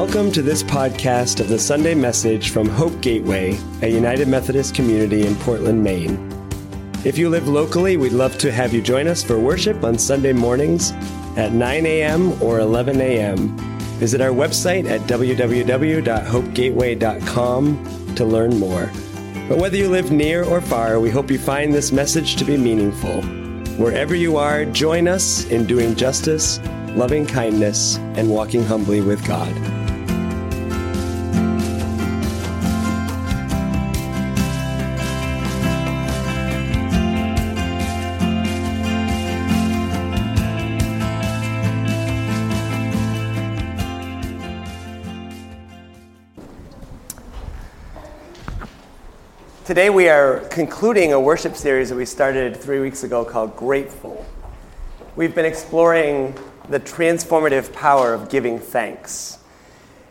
Welcome to this podcast of the Sunday message from Hope Gateway, a United Methodist community in Portland, Maine. If you live locally, we'd love to have you join us for worship on Sunday mornings at 9 a.m. or 11 a.m. Visit our website at www.hopegateway.com to learn more. But whether you live near or far, we hope you find this message to be meaningful. Wherever you are, join us in doing justice, loving kindness, and walking humbly with God. Today we are concluding a worship series that we started three weeks ago called Grateful. We've been exploring the transformative power of giving thanks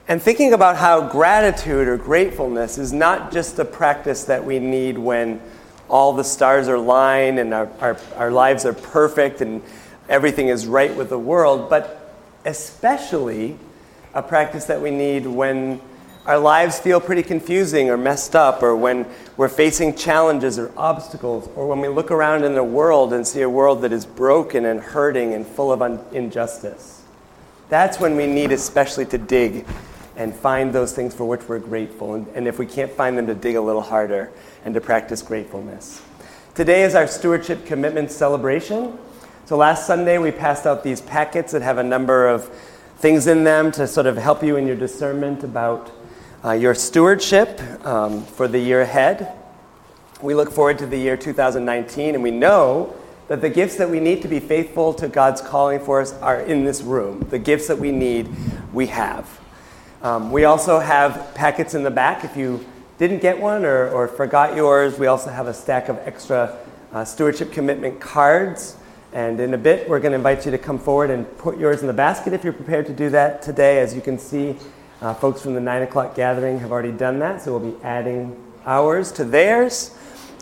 and thinking about how gratitude or gratefulness is not just a practice that we need when all the stars are aligned and our, our, our lives are perfect and everything is right with the world, but especially a practice that we need when our lives feel pretty confusing or messed up, or when we're facing challenges or obstacles, or when we look around in the world and see a world that is broken and hurting and full of un- injustice. That's when we need especially to dig and find those things for which we're grateful. And, and if we can't find them, to dig a little harder and to practice gratefulness. Today is our stewardship commitment celebration. So last Sunday, we passed out these packets that have a number of things in them to sort of help you in your discernment about uh, your stewardship um, for the year ahead. We look forward to the year 2019, and we know that the gifts that we need to be faithful to God's calling for us are in this room. The gifts that we need, we have. Um, we also have packets in the back. If you didn't get one or, or forgot yours, we also have a stack of extra uh, stewardship commitment cards. And in a bit, we're going to invite you to come forward and put yours in the basket if you're prepared to do that today. As you can see, uh, folks from the 9 o'clock gathering have already done that, so we'll be adding ours to theirs.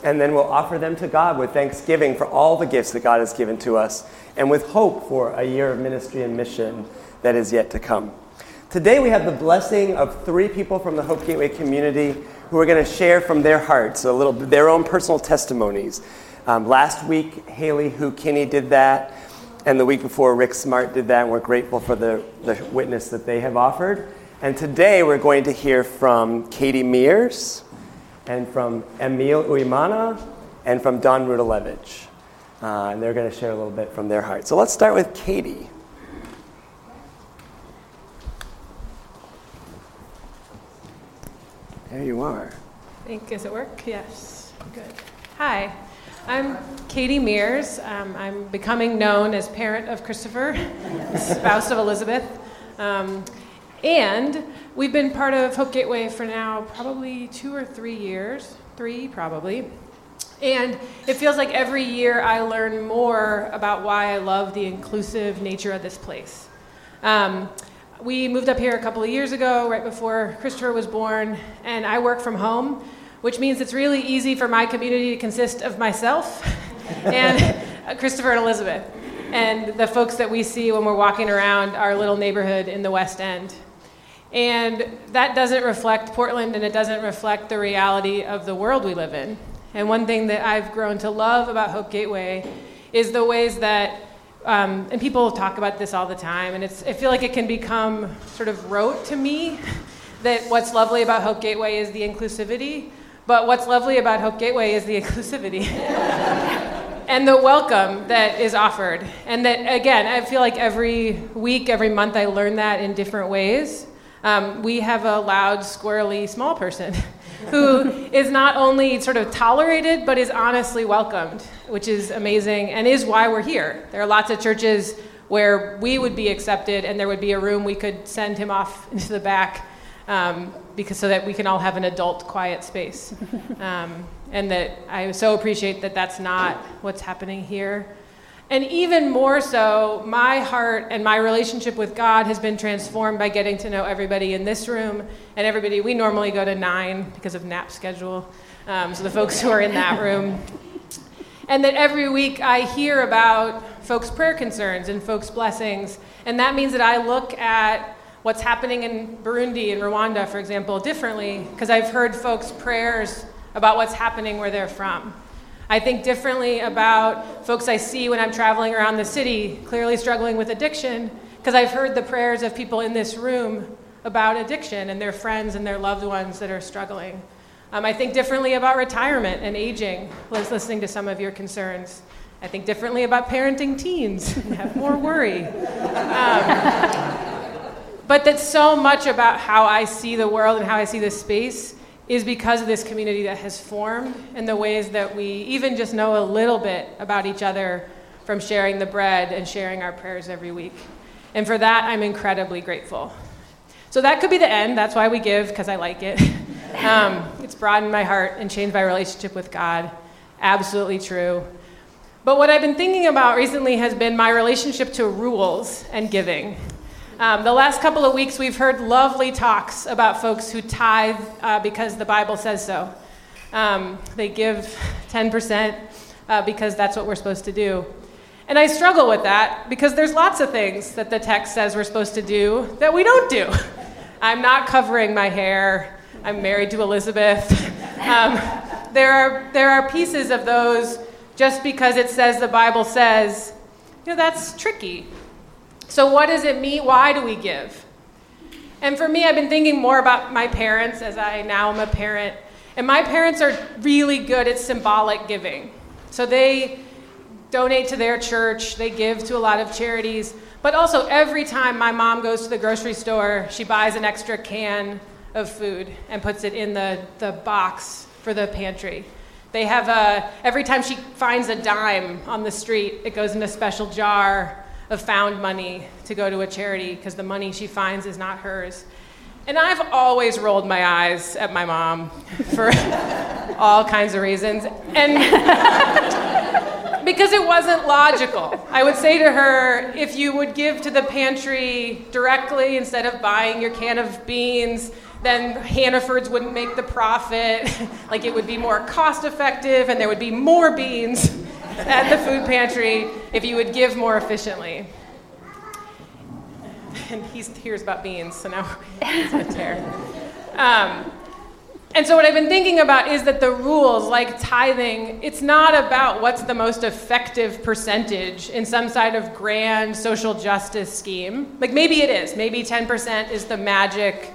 And then we'll offer them to God with thanksgiving for all the gifts that God has given to us and with hope for a year of ministry and mission that is yet to come. Today we have the blessing of three people from the Hope Gateway community who are going to share from their hearts a little their own personal testimonies. Um, last week, Haley Hu Kinney did that, and the week before, Rick Smart did that, and we're grateful for the, the witness that they have offered. And today we're going to hear from Katie Mears and from Emil Uimana and from Don Rudalevich. Uh, and they're going to share a little bit from their heart. So let's start with Katie. There you are. Think, does it work? Yes. Good. Hi, I'm Katie Mears. Um, I'm becoming known as parent of Christopher, spouse of Elizabeth. Um, and we've been part of Hope Gateway for now probably two or three years, three probably. And it feels like every year I learn more about why I love the inclusive nature of this place. Um, we moved up here a couple of years ago, right before Christopher was born, and I work from home, which means it's really easy for my community to consist of myself and Christopher and Elizabeth, and the folks that we see when we're walking around our little neighborhood in the West End. And that doesn't reflect Portland and it doesn't reflect the reality of the world we live in. And one thing that I've grown to love about Hope Gateway is the ways that, um, and people talk about this all the time, and it's, I feel like it can become sort of rote to me that what's lovely about Hope Gateway is the inclusivity, but what's lovely about Hope Gateway is the inclusivity. and the welcome that is offered. And that, again, I feel like every week, every month, I learn that in different ways um, we have a loud, squirrely small person who is not only sort of tolerated, but is honestly welcomed, which is amazing and is why we're here. There are lots of churches where we would be accepted and there would be a room we could send him off into the back um, because so that we can all have an adult quiet space. Um, and that I so appreciate that that's not what's happening here. And even more so, my heart and my relationship with God has been transformed by getting to know everybody in this room and everybody. We normally go to nine because of nap schedule. Um, so the folks who are in that room. And that every week I hear about folks' prayer concerns and folks' blessings. And that means that I look at what's happening in Burundi and Rwanda, for example, differently because I've heard folks' prayers about what's happening where they're from. I think differently about folks I see when I'm traveling around the city, clearly struggling with addiction, because I've heard the prayers of people in this room about addiction and their friends and their loved ones that are struggling. Um, I think differently about retirement and aging, was listening to some of your concerns. I think differently about parenting teens and have more worry. Um, but that's so much about how I see the world and how I see this space is because of this community that has formed and the ways that we even just know a little bit about each other from sharing the bread and sharing our prayers every week. And for that, I'm incredibly grateful. So that could be the end. That's why we give, because I like it. Um, it's broadened my heart and changed my relationship with God. Absolutely true. But what I've been thinking about recently has been my relationship to rules and giving. Um, the last couple of weeks, we've heard lovely talks about folks who tithe uh, because the Bible says so. Um, they give 10% uh, because that's what we're supposed to do. And I struggle with that because there's lots of things that the text says we're supposed to do that we don't do. I'm not covering my hair. I'm married to Elizabeth. Um, there, are, there are pieces of those just because it says the Bible says, you know, that's tricky. So, what does it mean? Why do we give? And for me, I've been thinking more about my parents as I now am a parent. And my parents are really good at symbolic giving. So, they donate to their church, they give to a lot of charities. But also, every time my mom goes to the grocery store, she buys an extra can of food and puts it in the, the box for the pantry. They have a, every time she finds a dime on the street, it goes in a special jar of found money to go to a charity because the money she finds is not hers. And I've always rolled my eyes at my mom for all kinds of reasons. And because it wasn't logical. I would say to her, if you would give to the pantry directly instead of buying your can of beans, then Hannaford's wouldn't make the profit. like it would be more cost effective and there would be more beans at the food pantry if you would give more efficiently. And he hears about beans, so now he's a tear. Um, and so, what I've been thinking about is that the rules, like tithing, it's not about what's the most effective percentage in some side of grand social justice scheme. Like, maybe it is. Maybe 10% is the magic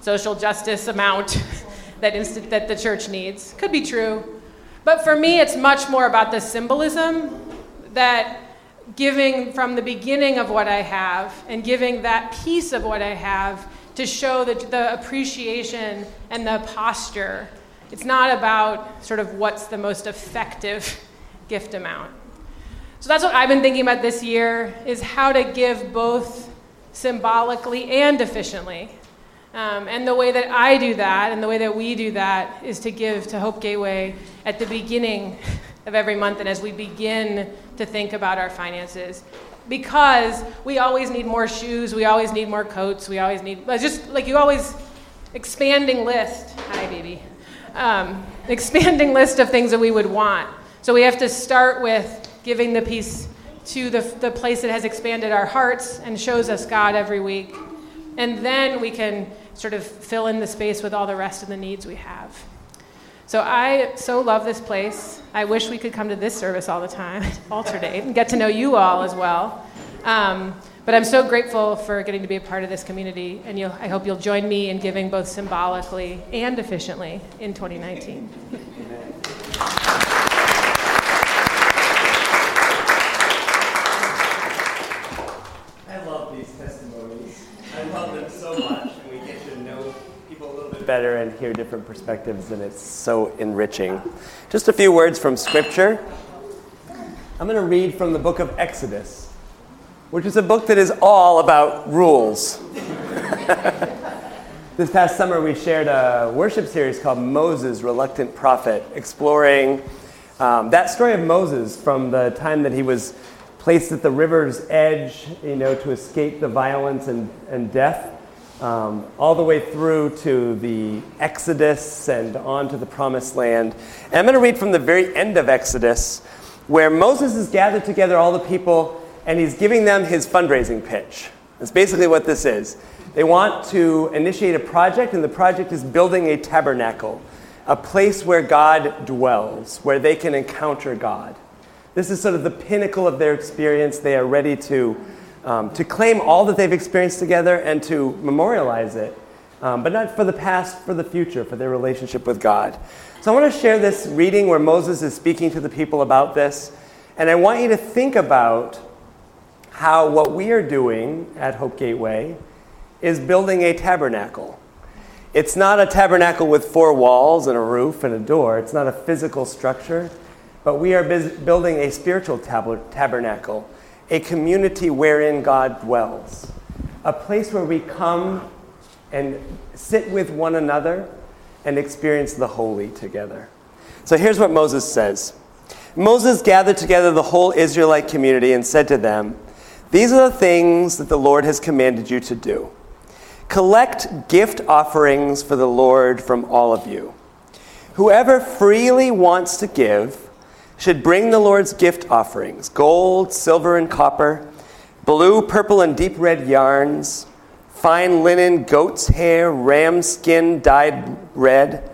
social justice amount that, inst- that the church needs. Could be true. But for me, it's much more about the symbolism that giving from the beginning of what I have and giving that piece of what I have to show the, the appreciation and the posture. It's not about sort of what's the most effective gift amount. So that's what I've been thinking about this year is how to give both symbolically and efficiently. Um, and the way that I do that and the way that we do that is to give to Hope Gateway at the beginning of every month and as we begin to think about our finances. Because we always need more shoes, we always need more coats, we always need, just like you always, expanding list. Hi, baby. Um, expanding list of things that we would want. So we have to start with giving the piece to the, the place that has expanded our hearts and shows us God every week. And then we can sort of fill in the space with all the rest of the needs we have. So I so love this place. I wish we could come to this service all the time, alternate, and get to know you all as well. Um, but I'm so grateful for getting to be a part of this community, and I hope you'll join me in giving both symbolically and efficiently in 2019. better and hear different perspectives, and it's so enriching. Just a few words from Scripture. I'm going to read from the book of Exodus, which is a book that is all about rules. this past summer, we shared a worship series called Moses, Reluctant Prophet, exploring um, that story of Moses from the time that he was placed at the river's edge, you know, to escape the violence and, and death um, all the way through to the Exodus and on to the Promised Land. And I'm going to read from the very end of Exodus, where Moses has gathered together all the people and he's giving them his fundraising pitch. That's basically what this is. They want to initiate a project, and the project is building a tabernacle, a place where God dwells, where they can encounter God. This is sort of the pinnacle of their experience. They are ready to, um, to claim all that they've experienced together and to memorialize it, um, but not for the past, for the future, for their relationship with God. So I want to share this reading where Moses is speaking to the people about this. And I want you to think about how what we are doing at Hope Gateway is building a tabernacle. It's not a tabernacle with four walls and a roof and a door, it's not a physical structure. But we are building a spiritual tab- tabernacle, a community wherein God dwells, a place where we come and sit with one another and experience the holy together. So here's what Moses says Moses gathered together the whole Israelite community and said to them, These are the things that the Lord has commanded you to do. Collect gift offerings for the Lord from all of you. Whoever freely wants to give, should bring the Lord's gift offerings gold, silver, and copper, blue, purple, and deep red yarns, fine linen, goat's hair, ram skin dyed red,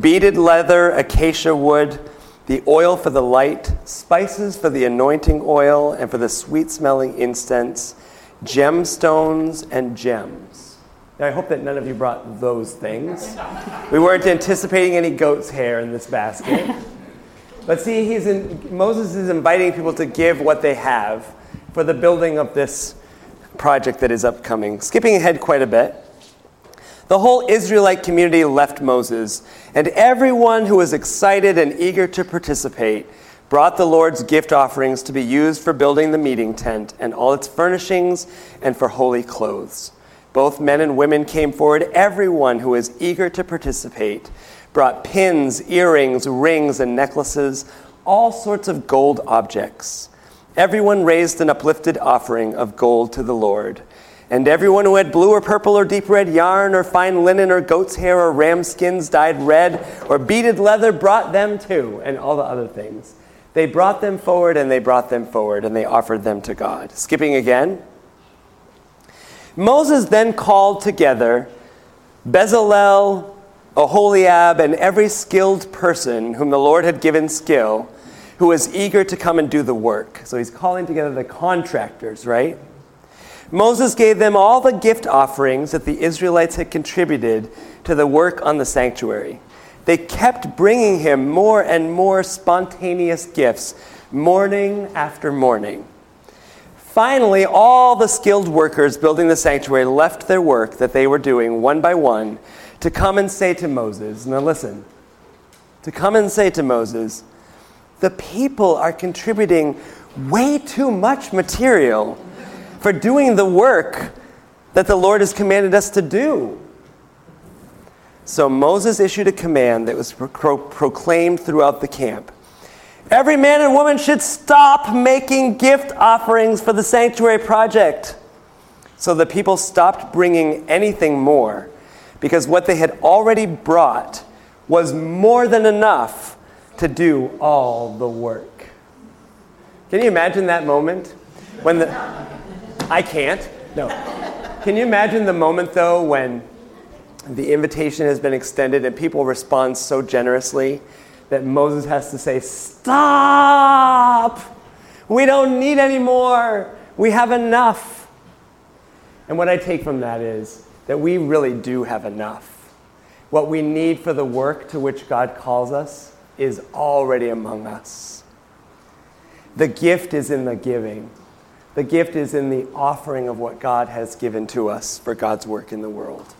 beaded leather, acacia wood, the oil for the light, spices for the anointing oil and for the sweet smelling incense, gemstones, and gems. Now, I hope that none of you brought those things. We weren't anticipating any goat's hair in this basket. But see, he's in, Moses is inviting people to give what they have for the building of this project that is upcoming. Skipping ahead quite a bit. The whole Israelite community left Moses, and everyone who was excited and eager to participate brought the Lord's gift offerings to be used for building the meeting tent and all its furnishings and for holy clothes. Both men and women came forward, everyone who was eager to participate brought pins, earrings, rings, and necklaces, all sorts of gold objects. Everyone raised an uplifted offering of gold to the Lord. And everyone who had blue or purple or deep red yarn or fine linen or goat's hair or ram skins dyed red or beaded leather brought them too, and all the other things. They brought them forward and they brought them forward and they offered them to God. Skipping again. Moses then called together Bezalel, Oholiab, and every skilled person whom the Lord had given skill, who was eager to come and do the work. So he's calling together the contractors, right? Moses gave them all the gift offerings that the Israelites had contributed to the work on the sanctuary. They kept bringing him more and more spontaneous gifts, morning after morning. Finally, all the skilled workers building the sanctuary left their work that they were doing one by one to come and say to Moses, now listen, to come and say to Moses, the people are contributing way too much material for doing the work that the Lord has commanded us to do. So Moses issued a command that was pro- proclaimed throughout the camp. Every man and woman should stop making gift offerings for the sanctuary project. So the people stopped bringing anything more because what they had already brought was more than enough to do all the work. Can you imagine that moment when the I can't. No. Can you imagine the moment though when the invitation has been extended and people respond so generously that Moses has to say, "Stop! We don't need any more. We have enough." And what I take from that is that we really do have enough. What we need for the work to which God calls us is already among us. The gift is in the giving. The gift is in the offering of what God has given to us for God's work in the world.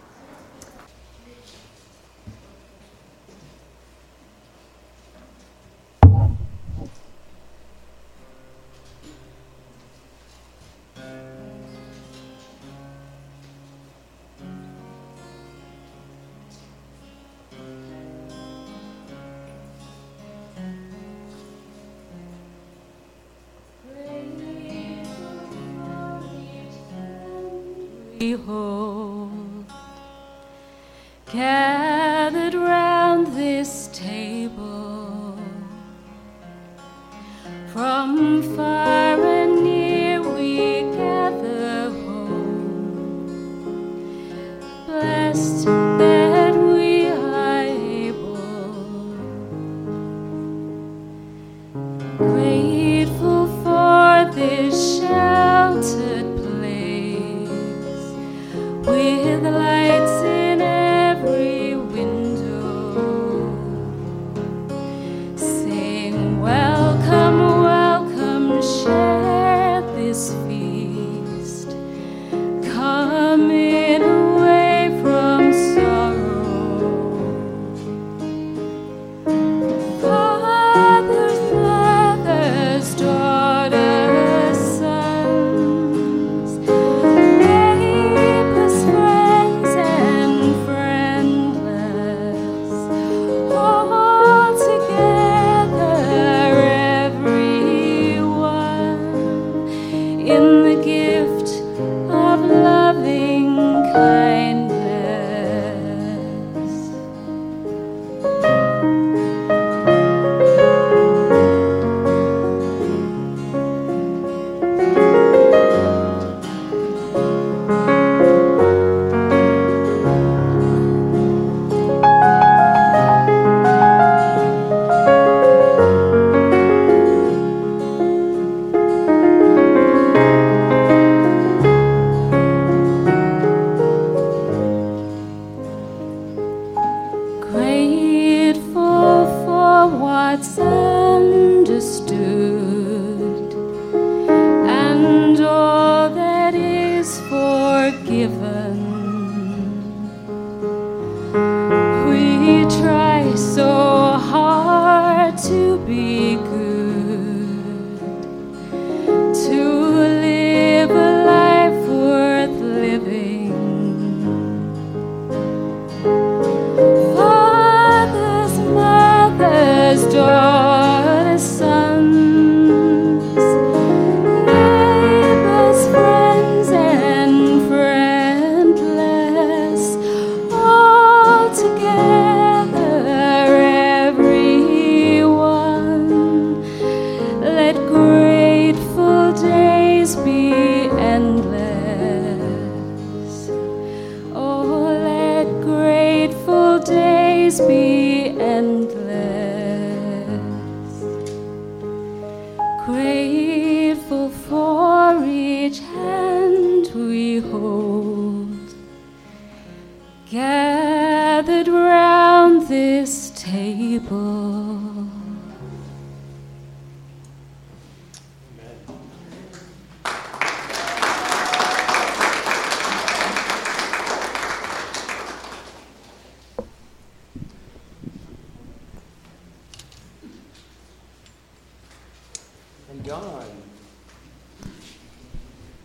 And Don.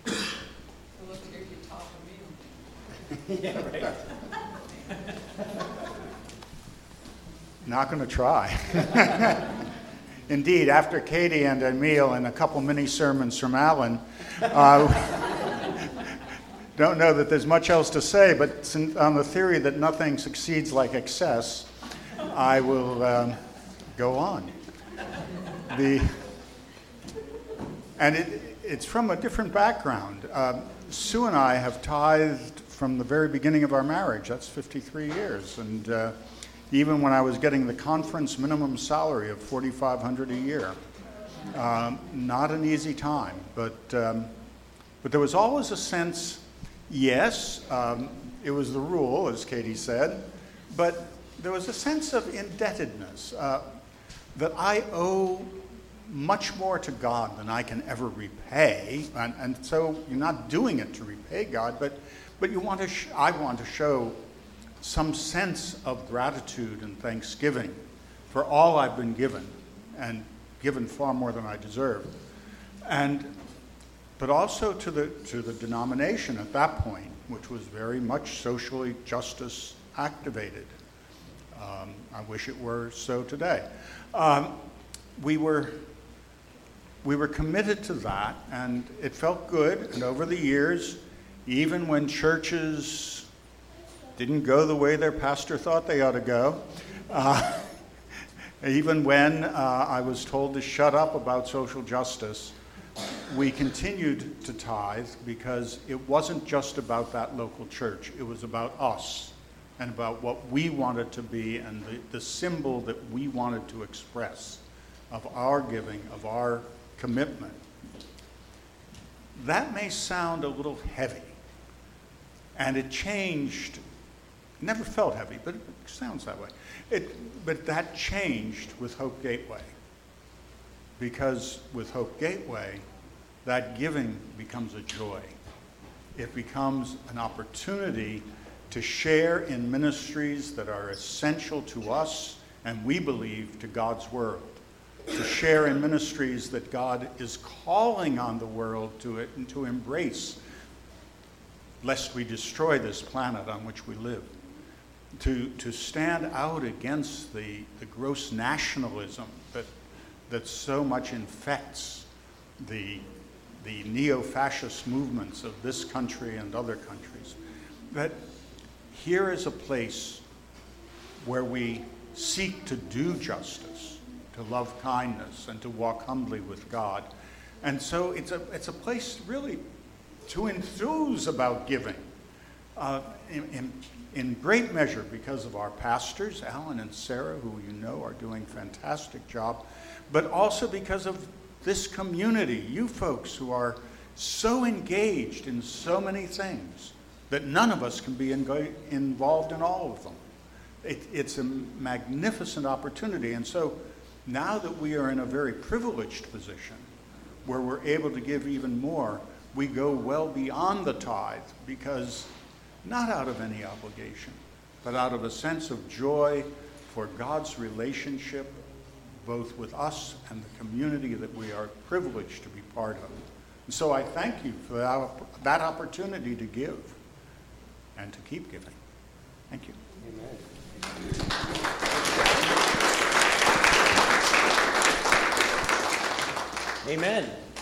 Not going to try. Indeed, after Katie and Emil and a couple mini sermons from Alan, uh, don't know that there's much else to say, but sin- on the theory that nothing succeeds like excess, I will um, go on. The, and it, it's from a different background. Um Sue and I have tithed from the very beginning of our marriage. That's 53 years. And uh, even when I was getting the conference minimum salary of 4,500 a year, um, not an easy time. But, um, but there was always a sense, yes, um, it was the rule, as Katie said, but there was a sense of indebtedness uh, that I owe much more to God than I can ever repay. And, and so you're not doing it to repay God, but, but you want to sh- I want to show some sense of gratitude and thanksgiving for all I've been given, and given far more than I deserve. And, but also to the, to the denomination at that point, which was very much socially justice activated. Um, I wish it were so today. Um, we were we were committed to that, and it felt good. And over the years, even when churches didn't go the way their pastor thought they ought to go, uh, even when uh, I was told to shut up about social justice, we continued to tithe because it wasn't just about that local church, it was about us and about what we wanted to be and the, the symbol that we wanted to express of our giving, of our commitment. That may sound a little heavy, and it changed. Never felt heavy, but it sounds that way. It, but that changed with Hope Gateway. Because with Hope Gateway, that giving becomes a joy. It becomes an opportunity to share in ministries that are essential to us and we believe to God's world to share in ministries that God is calling on the world to it and to embrace, lest we destroy this planet on which we live. To, to stand out against the, the gross nationalism that, that so much infects the, the neo fascist movements of this country and other countries. That here is a place where we seek to do justice to love kindness, and to walk humbly with God. And so it's a, it's a place really to enthuse about giving. Uh, in, in, in, great measure because of our pastors, Alan and Sarah, who you know are doing a fantastic job, but also because of this community, you folks who are so engaged in so many things that none of us can be involved in all of them. It, it's a magnificent opportunity. And so now that we are in a very privileged position where we're able to give even more, we go well beyond the tithe because not out of any obligation, but out of a sense of joy for God's relationship both with us and the community that we are privileged to be part of. And so I thank you for that, opportunity to give and to keep giving. Thank you. Amen. Amen.